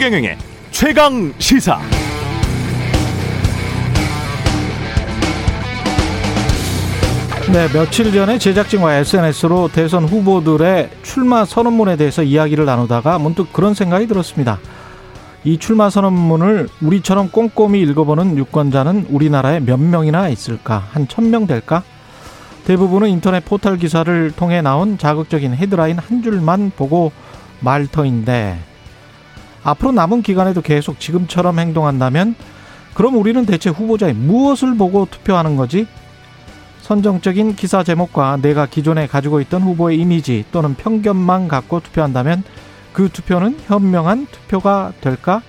최경영의 최강 시사. 네, 며칠 전에 제작진과 SNS로 대선 후보들의 출마 선언문에 대해서 이야기를 나누다가 문득 그런 생각이 들었습니다. 이 출마 선언문을 우리처럼 꼼꼼히 읽어보는 유권자는 우리나라에 몇 명이나 있을까? 한 천 명 될까? 대부분은 인터넷 포털 기사를 통해 나온 자극적인 헤드라인 한 줄만 보고 말 터인데 앞으로 남은 기간에도 계속 지금처럼 행동한다면 그럼 우리는 대체 후보자의 무엇을 보고 투표하는 거지? 선정적인 기사 제목과 내가 기존에 가지고 있던 후보의 이미지 또는 편견만 갖고 투표한다면 그 투표는 현명한 투표가 될까?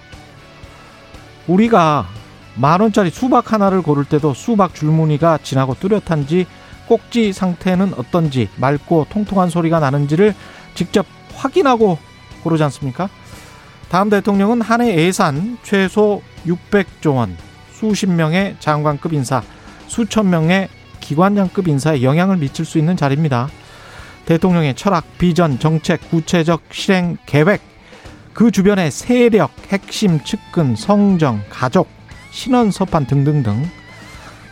우리가 만 원짜리 수박 하나를 고를 때도 수박 줄무늬가 진하고 뚜렷한지 꼭지 상태는 어떤지 맑고 통통한 소리가 나는지를 직접 확인하고 고르지 않습니까? 다음 대통령은 한 해 예산 최소 600조 원, 수십 명의 장관급 인사, 수천 명의 기관장급 인사에 영향을 미칠 수 있는 자리입니다. 대통령의 철학, 비전, 정책, 구체적 실행 계획, 그 주변의 세력, 핵심, 측근, 성정, 가족, 신원 서판 등등등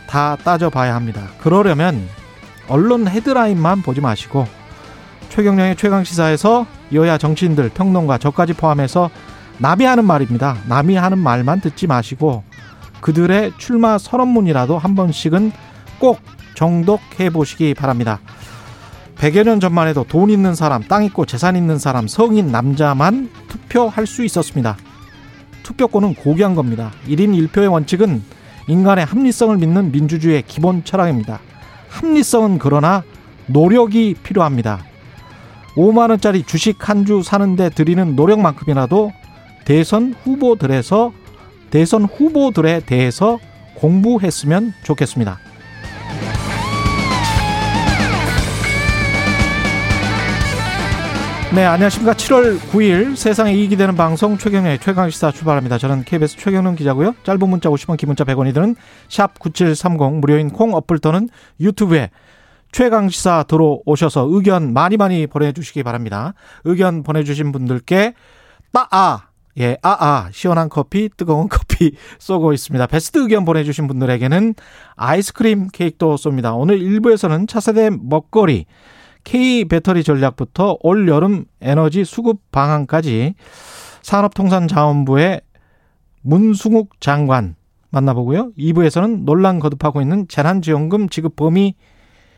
다 따져봐야 합니다. 그러려면 언론 헤드라인만 보지 마시고 최경령의 최강 시사에서 여야 정치인들, 평론가 저까지 포함해서 남이 하는 말입니다. 남이 하는 말만 듣지 마시고 그들의 출마 선언문이라도 한 번씩은 꼭 정독해 보시기 바랍니다. 100여 년 전만 해도 돈 있는 사람, 땅 있고 재산 있는 사람, 성인 남자만 투표할 수 있었습니다. 투표권은 고귀한 겁니다. 1인 1표의 원칙은 인간의 합리성을 믿는 민주주의의 기본 철학입니다. 합리성은 그러나 노력이 필요합니다. 5만원짜리 주식 한 주 사는데 들이는 노력만큼이라도 대선 후보들에서 대선 후보들에 대해서 공부했으면 좋겠습니다. 네, 안녕하십니까. 7월 9일 세상에 이익이 되는 방송 최경련의 최강시사 출발합니다. 저는 KBS 최경련 기자고요. 짧은 문자 50원, 긴 문자 100원이 드는 샵 9730 무료인 콩 어플 또는 유튜브에 최강시사 들어오셔서 의견 많이 많이 보내주시기 바랍니다. 의견 보내주신 분들께 따아 예, 아 아 시원한 커피, 뜨거운 커피 쏘고 있습니다. 베스트 의견 보내주신 분들에게는 아이스크림 케이크도 쏩니다. 오늘 1부에서는 차세대 먹거리 K 배터리 전략부터 올 여름 에너지 수급 방안까지 산업통상자원부의 문승욱 장관 만나보고요. 2부에서는 논란 거듭하고 있는 재난지원금 지급 범위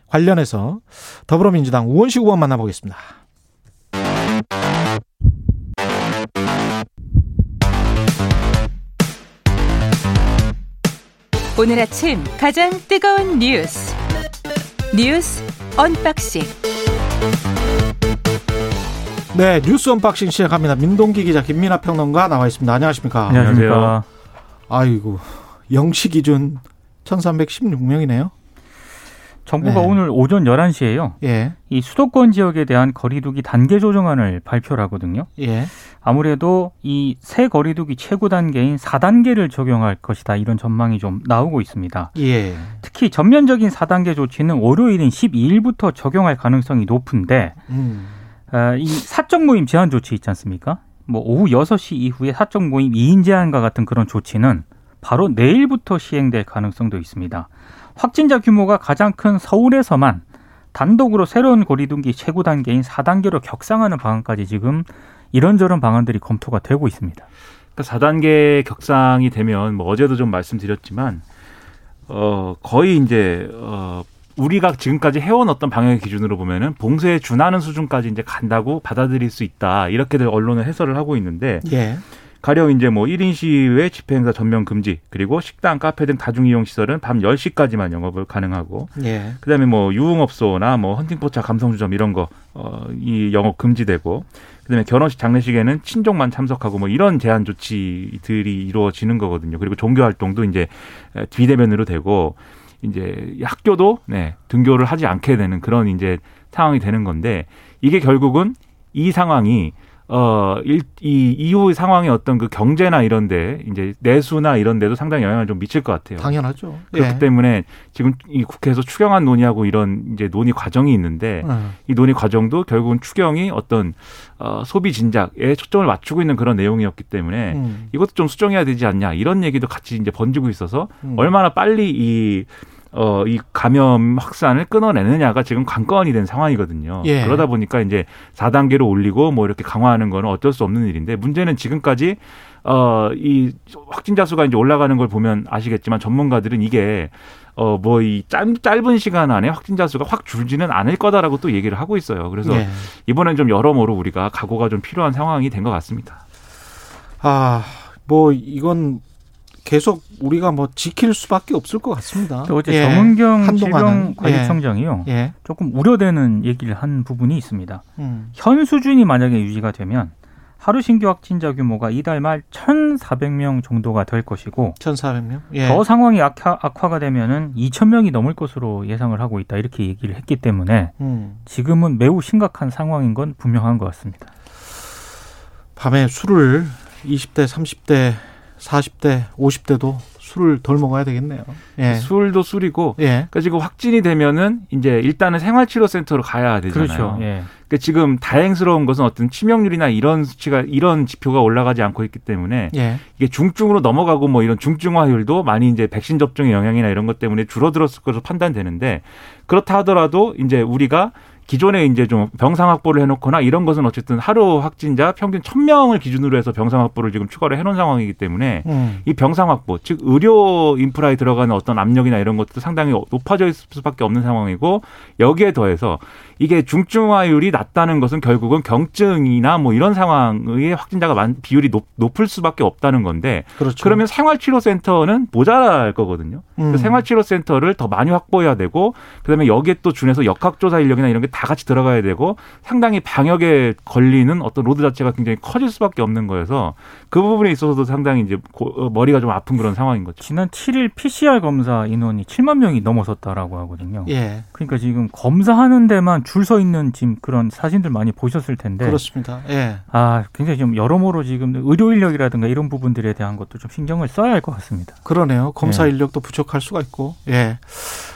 관련해서 더불어민주당 우원식 의원 만나보겠습니다. 오늘 아침 가장 뜨거운 뉴스 뉴스 unboxing 네, 뉴스 unboxing 시작합니다. 민동기 기자, 김민아 평론가 나와 있습니다. 안녕하십니까? 안녕하십니까? 아이고, 영시 기준 1316명이네요. 정부가 네. 오늘 오전 11시에요. 예. 이 수도권 지역에 대한 거리두기 단계 조정안을 발표를 하거든요. 예. 아무래도 이 새 거리두기 최고 단계인 4단계를 적용할 것이다. 이런 전망이 좀 나오고 있습니다. 예. 특히 전면적인 4단계 조치는 월요일인 12일부터 적용할 가능성이 높은데 음. 어, 이 사적 모임 제한 조치 있지 않습니까? 뭐 오후 6시 이후에 사적 모임 2인 제한과 같은 그런 조치는 바로 내일부터 시행될 가능성도 있습니다. 확진자 규모가 가장 큰 서울에서만 단독으로 새로운 거리두기 최고 단계인 4단계로 격상하는 방안까지 지금 이런저런 방안들이 검토가 되고 있습니다. 그러니까 4단계 격상이 되면 뭐 어제도 좀 말씀드렸지만 어 거의 이제 어 우리가 지금까지 해온 어떤 방향의 기준으로 보면은 봉쇄에 준하는 수준까지 이제 간다고 받아들일 수 있다. 이렇게들 언론은 해설을 하고 있는데 예. 가령 이제 뭐 1인 시위의 집회 행사 전면 금지, 그리고 식당, 카페 등 다중 이용 시설은 밤 10시까지만 영업을 가능하고 예. 그다음에 뭐 유흥업소나 뭐 헌팅포차, 감성주점 이런 거 어, 이 영업 금지되고 그다음에 결혼식, 장례식에는 친족만 참석하고 뭐 이런 제한 조치들이 이루어지는 거거든요. 그리고 종교 활동도 이제 비대면으로 되고 이제 학교도 네, 등교를 하지 않게 되는 그런 이제 상황이 되는 건데 이게 결국은 이 상황이 어, 일, 이 이후 상황의 어떤 그 경제나 이런데 이제 내수나 이런데도 상당히 영향을 좀 미칠 것 같아요. 당연하죠. 그렇기 예. 때문에 지금 이 국회에서 추경안 논의하고 이런 이제 논의 과정이 있는데 음. 이 논의 과정도 결국은 추경이 어떤 어, 소비 진작에 초점을 맞추고 있는 그런 내용이었기 때문에 음. 이것도 좀 수정해야 되지 않냐 이런 얘기도 같이 이제 번지고 있어서 음. 얼마나 빨리 이 어, 이 감염 확산을 끊어내느냐가 지금 관건이 된 상황이거든요. 예. 그러다 보니까 이제 4단계로 올리고 뭐 이렇게 강화하는 거는 어쩔 수 없는 일인데 문제는 지금까지 어, 이 확진자 수가 이제 올라가는 걸 보면 아시겠지만 전문가들은 이게 어, 뭐, 이 짧은 시간 안에 확진자 수가 확 줄지는 않을 거다라고 또 얘기를 하고 있어요. 그래서 예. 이번엔 좀 여러모로 우리가 각오가 좀 필요한 상황이 된 것 같습니다. 아, 뭐, 이건 계속 우리가 뭐 지킬 수밖에 없을 것 같습니다. 어제 예. 정은경 질병관리청장이요. 예. 예. 조금 우려되는 얘기를 한 부분이 있습니다. 음. 현 수준이 만약에 유지가 되면 하루 신규 확진자 규모가 이달 말 1,400명 정도가 될 것이고 1,400명? 예. 더 상황이 악화, 악화가 되면은 2,000명이 넘을 것으로 예상을 하고 있다. 이렇게 얘기를 했기 때문에 음. 지금은 매우 심각한 상황인 건 분명한 것 같습니다. 밤에 술을 20대, 30대 40대, 50대도 술을 덜 먹어야 되겠네요. 예. 술도 술이고, 예. 그러니까 지금 확진이 되면은 이제 일단은 생활치료센터로 가야 되잖아요. 그렇죠. 예. 그러니까 지금 다행스러운 것은 어떤 치명률이나 이런 수치가 이런 지표가 올라가지 않고 있기 때문에 예. 이게 중증으로 넘어가고 뭐 이런 중증화율도 많이 이제 백신 접종의 영향이나 이런 것 때문에 줄어들었을 것으로 판단되는데 그렇다 하더라도 이제 우리가 기존에 이제 좀 병상 확보를 해놓거나 이런 것은 어쨌든 하루 확진자 평균 천명을 기준으로 해서 병상 확보를 지금 추가로 해놓은 상황이기 때문에 음. 이 병상 확보, 즉 의료 인프라에 들어가는 어떤 압력이나 이런 것도 상당히 높아져 있을 수밖에 없는 상황이고 여기에 더해서 이게 중증화율이 낮다는 것은 결국은 경증이나 뭐 이런 상황의 확진자가 많, 비율이 높, 높을 수밖에 없다는 건데 그렇죠. 그러면 생활치료센터는 모자랄 거거든요. 음. 생활치료센터를 더 많이 확보해야 되고 그다음에 여기에 또 준해서 역학조사 인력이나 이런 게 다 같이 들어가야 되고 상당히 방역에 걸리는 어떤 load 자체가 굉장히 커질 수밖에 없는 거여서 그 부분에 있어서도 상당히 이제 고, 어, 머리가 좀 아픈 그런 상황인 거죠. 지난 7일 PCR 검사 인원이 7만 명이 넘어섰다라고 하거든요. 예. 그러니까 지금 검사하는 데만 줄 서 있는 지금 그런 사진들 많이 보셨을 텐데 그렇습니다. 예. 아 굉장히 좀 여러모로 지금 의료 인력이라든가 이런 부분들에 대한 것도 좀 신경을 써야 할 것 같습니다. 그러네요. 검사 예. 인력도 부족할 수가 있고 예.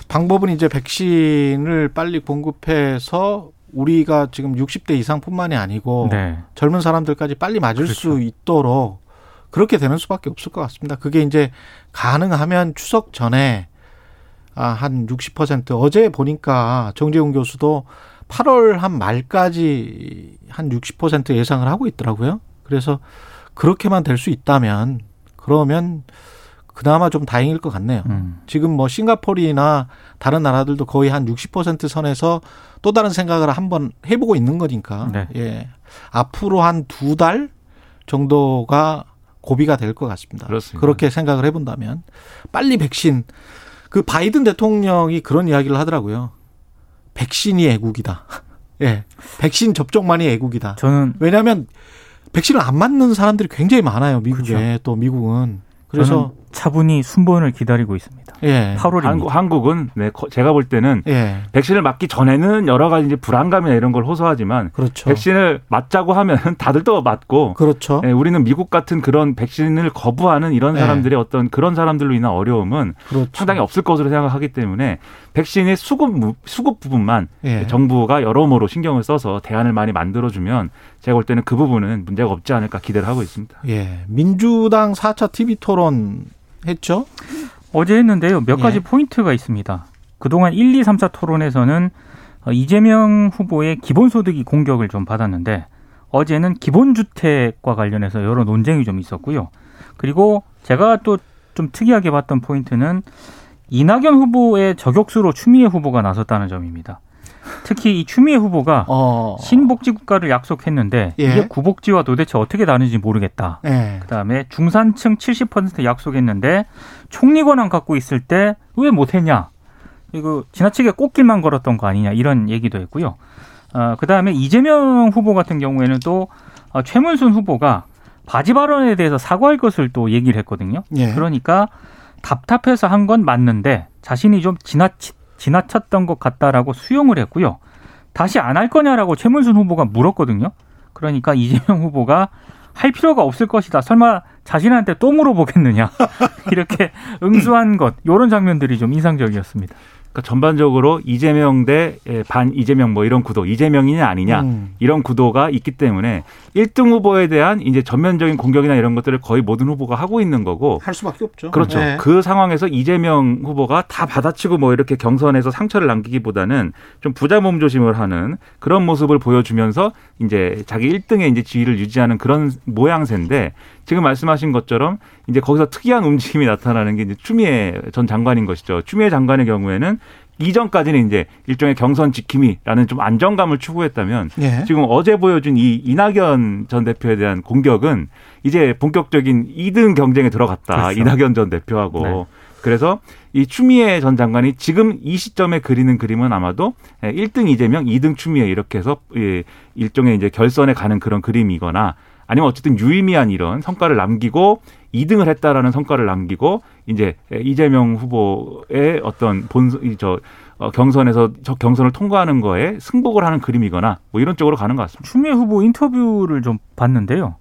방법은 이제 백신을 빨리 공급해서 우리가 지금 60대 이상뿐만이 아니고 네. 젊은 사람들까지 빨리 맞을 그렇죠. 수 있도록 그렇게 되는 수밖에 없을 것 같습니다. 그게 이제 가능하면 추석 전에 아, 한 60% 어제 보니까 정재훈 교수도 8월 한 말까지 한 60% 예상을 하고 있더라고요. 그래서 그렇게만 될 수 있다면 그러면 그나마 좀 다행일 것 같네요. 음. 지금 뭐 싱가포르나 다른 나라들도 거의 한 60% 선에서 또 다른 생각을 한번 해보고 있는 거니까. 네. 예. 앞으로 한 두 달 정도가 고비가 될 것 같습니다. 그렇습니다. 그렇게 생각을 해본다면 빨리 백신 그 바이든 대통령이 그런 이야기를 하더라고요. 백신이 애국이다. 예. 백신 접종만이 애국이다. 저는 왜냐하면 백신을 안 맞는 사람들이 굉장히 많아요. 미국에 그렇죠. 또 미국은 그래서 차분히 순번을 기다리고 있습니다. 예. 8월입니다. 한국, 한국은 네, 제가 볼 때는 예. 백신을 맞기 전에는 여러 가지 이제 불안감이나 이런 걸 호소하지만 그렇죠. 백신을 맞자고 하면 다들 또 맞고 그렇죠. 예, 우리는 미국 같은 그런 백신을 거부하는 이런 예. 사람들의 어떤 그런 사람들로 인한 어려움은 그렇죠. 상당히 없을 것으로 생각하기 때문에 백신의 수급 수급 부분만 예. 정부가 여러모로 신경을 써서 대안을 많이 만들어 주면 제가 볼 때는 그 부분은 문제가 없지 않을까 기대를 하고 있습니다. 예. 민주당 4차 TV 토론 했죠? 어제 했는데요. 몇 가지 예. 포인트가 있습니다. 그동안 1, 2, 3차 토론에서는 어, 이재명 후보의 기본소득이 공격을 좀 받았는데 어제는 기본주택과 관련해서 여러 논쟁이 좀 있었고요. 그리고 제가 또 좀 특이하게 봤던 포인트는 이낙연 후보의 저격수로 추미애 후보가 나섰다는 점입니다. 특히 이 추미애 후보가 어. 신복지 국가를 약속했는데 예. 이게 구복지와 도대체 어떻게 다른지 모르겠다. 예. 그다음에 중산층 70% 약속했는데 총리 권한 갖고 있을 때 왜 못했냐? 이거 지나치게 꽃길만 걸었던 거 아니냐 이런 얘기도 했고요. 어, 그다음에 이재명 후보 같은 경우에는 또 어, 최문순 후보가 바지 발언에 대해서 사과할 것을 또 얘기를 했거든요. 예. 그러니까 답답해서 한 건 맞는데 자신이 좀 지나치 지나쳤던 것 같다라고 수용을 했고요. 다시 안 할 거냐라고 최문순 후보가 물었거든요. 그러니까 이재명 후보가 할 필요가 없을 것이다. 설마 자신한테 또 물어보겠느냐. 이렇게 응수한 것. 이런 장면들이 좀 인상적이었습니다. 그러니까 전반적으로 이재명 대반 예, 이재명 뭐 이런 구도, 이재명이냐 아니냐 음. 이런 구도가 있기 때문에 1등 후보에 대한 이제 전면적인 공격이나 이런 것들을 거의 모든 후보가 하고 있는 거고 할 수밖에 없죠. 그렇죠. 네. 그 상황에서 이재명 후보가 다 받아치고 뭐 이렇게 경선에서 상처를 남기기보다는 좀 부자 몸조심을 하는 그런 모습을 보여주면서 이제 자기 1등의 이제 지위를 유지하는 그런 모양새인데 지금 말씀하신 것처럼 이제 거기서 특이한 움직임이 나타나는 게 이제 추미애 전 장관인 것이죠. 추미애 장관의 경우에는 이전까지는 이제 일종의 경선 지킴이라는 좀 안정감을 추구했다면 예. 지금 어제 보여준 이 이낙연 전 대표에 대한 공격은 이제 본격적인 2등 경쟁에 들어갔다. 그렇죠. 이낙연 전 대표하고. 네. 그래서 이 추미애 전 장관이 지금 이 시점에 그리는 그림은 아마도 1등 이재명, 2등 추미애 이렇게 해서 일종의 이제 결선에 가는 그런 그림이거나 아니면 어쨌든 유의미한 이런 성과를 남기고 2등을 했다라는 성과를 남기고 이제 이재명 후보의 어떤 본저 어, 경선에서 저 경선을 통과하는 거에 승복을 하는 그림이거나 뭐 이런 쪽으로 가는 것 같습니다. 추미애 후보 인터뷰를 좀 봤는데요.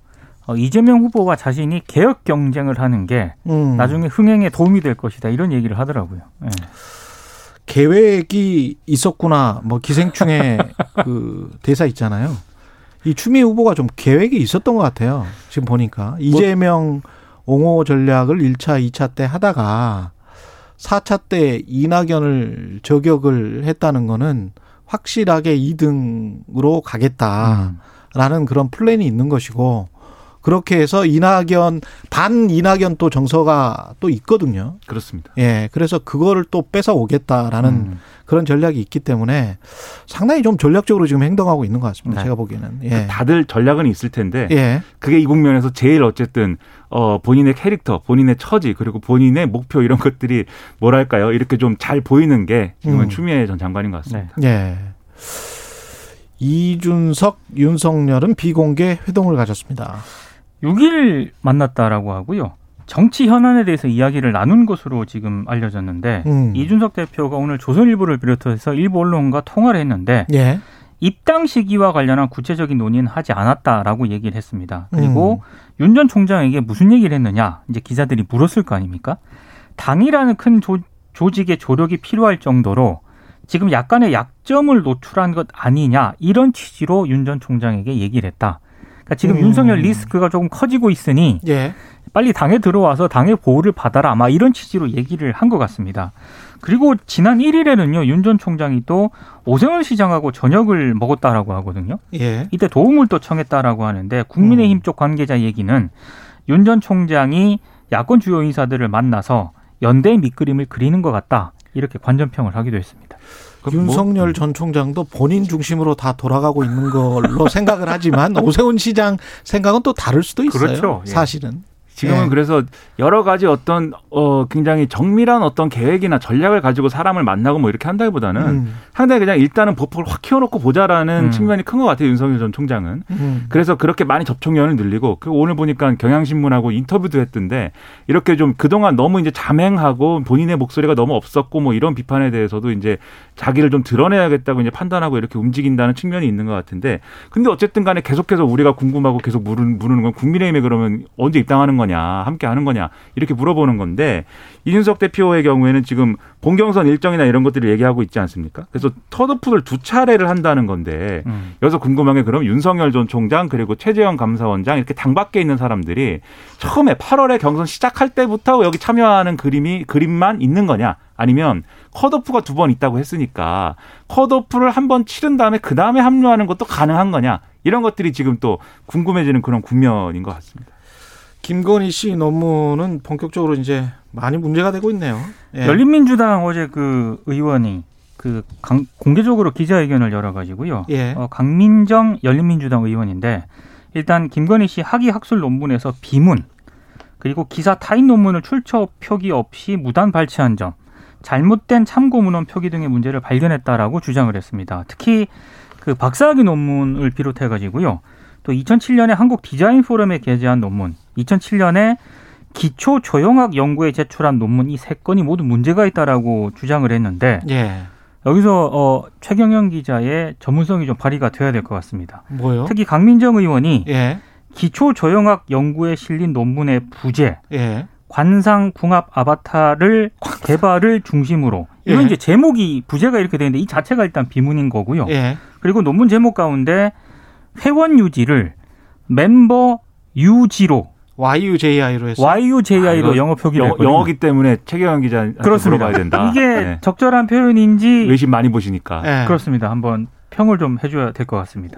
어, 이재명 후보와 자신이 개혁 경쟁을 하는 게 음. 나중에 흥행에 도움이 될 것이다 이런 얘기를 하더라고요. 네. 계획이 있었구나. 뭐 기생충의 그 대사 있잖아요. 이 추미애 후보가 좀 계획이 있었던 것 같아요. 지금 보니까 뭐 이재명 옹호 전략을 1차, 2차 때 하다가 4차 때 이낙연을 저격을 했다는 거는 확실하게 2등으로 가겠다라는 음. 그런 플랜이 있는 것이고 그렇게 해서 이낙연 반 이낙연 또 정서가 또 있거든요. 그렇습니다. 예, 그래서 그거를 또 뺏어 오겠다라는 음. 그런 전략이 있기 때문에 상당히 좀 전략적으로 지금 행동하고 있는 것 같습니다. 네. 제가 보기에는. 예. 다들 전략은 있을 텐데 예. 그게 이 국면에서 제일 어쨌든 어 본인의 캐릭터, 본인의 처지 그리고 본인의 목표 이런 것들이 뭐랄까요 이렇게 좀 잘 보이는 게 지금은 음. 추미애 전 장관인 것 같습니다. 네. 예. 이준석, 윤석열은 비공개 회동을 가졌습니다. 6일 만났다라고 하고요. 정치 현안에 대해서 이야기를 나눈 것으로 지금 알려졌는데 음. 이준석 대표가 오늘 조선일보를 비롯해서 일부 언론과 통화를 했는데 예. 입당 시기와 관련한 구체적인 논의는 하지 않았다라고 얘기를 했습니다. 그리고 음. 윤전 총장에게 무슨 얘기를 했느냐 이제 기자들이 물었을 거 아닙니까? 당이라는 큰 조, 조직의 조력이 필요할 정도로 지금 약간의 약점을 노출한 것 아니냐 이런 취지로 윤 전 총장에게 얘기를 했다. 그러니까 지금 음. 윤석열 리스크가 조금 커지고 있으니 예. 빨리 당에 들어와서 당의 보호를 받아라 아마 이런 취지로 얘기를 한 것 같습니다. 그리고 지난 1일에는요 윤 전 총장이 또 오세훈 시장하고 저녁을 먹었다라고 하거든요. 예. 이때 도움을 또 청했다라고 하는데 국민의힘 음. 쪽 관계자 얘기는 윤 전 총장이 야권 주요 인사들을 만나서 연대 밑그림을 그리는 것 같다 이렇게 관전평을 하기도 했습니다. 뭐 윤석열 뭐, 전 총장도 본인 중심으로 다 돌아가고 있는 걸로 생각을 하지만 오세훈 시장 생각은 또 다를 수도 있어요. 그렇죠. 예. 사실은. 지금은 예. 그래서 여러 가지 어떤 어 굉장히 정밀한 어떤 계획이나 전략을 가지고 사람을 만나고 뭐 이렇게 한다기보다는 음. 상당히 그냥 일단은 보폭을 확 키워놓고 보자라는 음. 측면이 큰 것 같아요 윤석열 전 총장은. 음. 그래서 그렇게 많이 접촉량을 늘리고 그 오늘 보니까 경향신문하고 인터뷰도 했던데 이렇게 좀 그동안 너무 이제 자맹하고 본인의 목소리가 너무 없었고 뭐 이런 비판에 대해서도 이제 자기를 좀 드러내야겠다고 이제 판단하고 이렇게 움직인다는 측면이 있는 것 같은데 근데 어쨌든 간에 계속해서 우리가 궁금하고 계속 물은 물는 건 국민의힘에 그러면 언제 입당하는 거냐 함께 하는 거냐 이렇게 물어보는 건데 이준석 대표의 경우에는 지금 본경선 일정이나 이런 것들을 얘기하고 있지 않습니까? 그래서 터드풋을 두 차례를 한다는 건데 음. 여기서 궁금한 게 그럼 윤석열 전 총장 그리고 최재형 감사원장 이렇게 당 밖에 있는 사람들이 처음에 8월에 경선 시작할 때부터 여기 참여하는 그림이 그림만 있는 거냐? 아니면 컷오프가 두 번 있다고 했으니까 컷오프를 한 번 치른 다음에 그 다음에 합류하는 것도 가능한 거냐? 이런 것들이 지금 또 궁금해지는 그런 국면인 것 같습니다. 김건희 씨 논문은 본격적으로 이제 많이 문제가 되고 있네요. 예. 열린민주당 어제 그 의원이 그 강, 공개적으로 기자회견을 열어가지고요. 예. 어, 강민정 열린민주당 의원인데 일단 김건희 씨 학위 학술 논문에서 비문 그리고 기사 타인 논문을 출처 표기 없이 무단 발췌한 점, 잘못된 참고 문헌 표기 등의 문제를 발견했다라고 주장을 했습니다. 특히 그 박사학위 논문을 비롯해 가지고요. 또 2007년에 한국 디자인 포럼에 게재한 논문, 2007년에 기초 조형학 연구에 제출한 논문 이 세 건이 모두 문제가 있다라고 주장을 했는데 예. 여기서 어, 최경영 기자의 전문성이 좀 발휘가 돼야 될 것 같습니다. 뭐요? 특히 강민정 의원이 예. 기초 조형학 연구에 실린 논문의 부재, 예. 관상 궁합 아바타를 개발을 중심으로 이런 예. 이제 제목이 부재가 이렇게 되는데 이 자체가 일단 비문인 거고요. 예. 그리고 논문 제목 가운데 회원 유지를 멤버 유지로 YUJI로 했어요. YUJI로 아, 영어 표기를 영, 영어기 때문에 최경환 기자 그렇습니다. 물어봐야 된다. 이게 네. 적절한 표현인지 외신 많이 보시니까 네. 그렇습니다. 한번 평을 좀 해줘야 될 것 같습니다.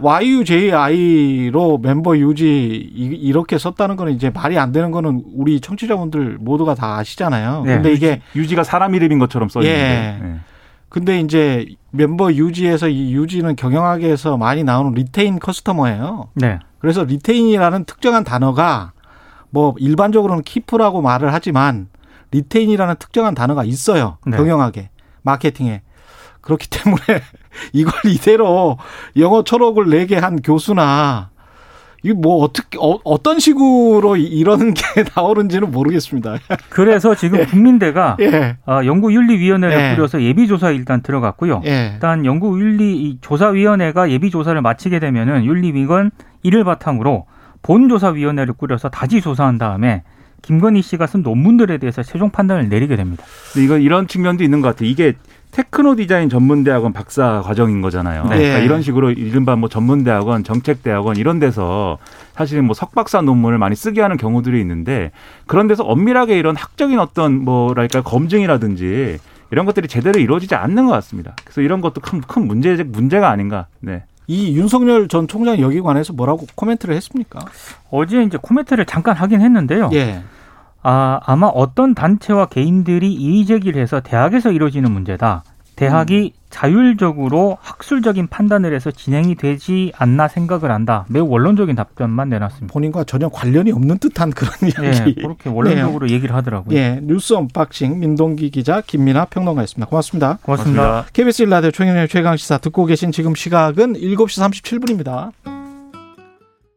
YUJI로 멤버 유지 이렇게 썼다는 거는 이제 말이 안 되는 거는 우리 청취자분들 모두가 다 아시잖아요. 네. 근데 이게 유지가 사람 이름인 것처럼 써 있는데. 예. 네. 근데 이제 멤버 유지에서 이 유지는 경영학에서 많이 나오는 retain customer예요. 네. 그래서 retain이라는 특정한 단어가 뭐 일반적으로는 keep이라고 말을 하지만 retain이라는 특정한 단어가 있어요. 네. 경영학에 마케팅에. 그렇기 때문에 이걸 이대로 영어 철학을 내게 한 교수나 이뭐 어떻게 어, 떤 식으로 이런 게 나오는지는 모르겠습니다. 그래서 지금 예. 국민대가 예. 어, 연구윤리위원회를 예. 꾸려서 예비조사에 일단 들어갔고요. 예. 일단 연구윤리 조사위원회가 예비조사를 마치게 되면은 윤리위원 이를 바탕으로 본조사위원회를 꾸려서 다시 조사한 다음에 김건희 씨가 쓴 논문들에 대해서 최종 판단을 내리게 됩니다. 이거 이런 측면도 있는 것 같아요. 이게 테크노 디자인 전문대학원 박사 과정인 거잖아요. 네. 그러니까 이런 식으로 이른바 뭐 전문대학원, 정책대학원 이런 데서 사실은 뭐 석박사 논문을 많이 쓰게 하는 경우들이 있는데 그런 데서 엄밀하게 이런 학적인 어떤 뭐랄까 검증이라든지 이런 것들이 제대로 이루어지지 않는 것 같습니다. 그래서 이런 것도 큰, 큰 문제, 문제가 아닌가. 네. 이 윤석열 전 총장 여기 관해서 뭐라고 코멘트를 했습니까? 어제 이제 코멘트를 잠깐 하긴 했는데요. 예. 아, 아마 어떤 단체와 개인들이 이의 제기를 해서 대학에서 이루어지는 문제다. 대학이 음. 자율적으로 학술적인 판단을 해서 진행이 되지 않나 생각을 한다. 매우 원론적인 답변만 내놨습니다. 본인과 전혀 관련이 없는 듯한 그런 네, 이야기. 네, 그렇게 원론적으로 네. 얘기를 하더라고요. 예, 뉴스 unboxing 민동기 기자 김민아 평론가였습니다. 고맙습니다. 고맙습니다. 고맙습니다. KBS 일라디오 총영의 최강 시사 듣고 계신 지금 시각은 7시 37분입니다.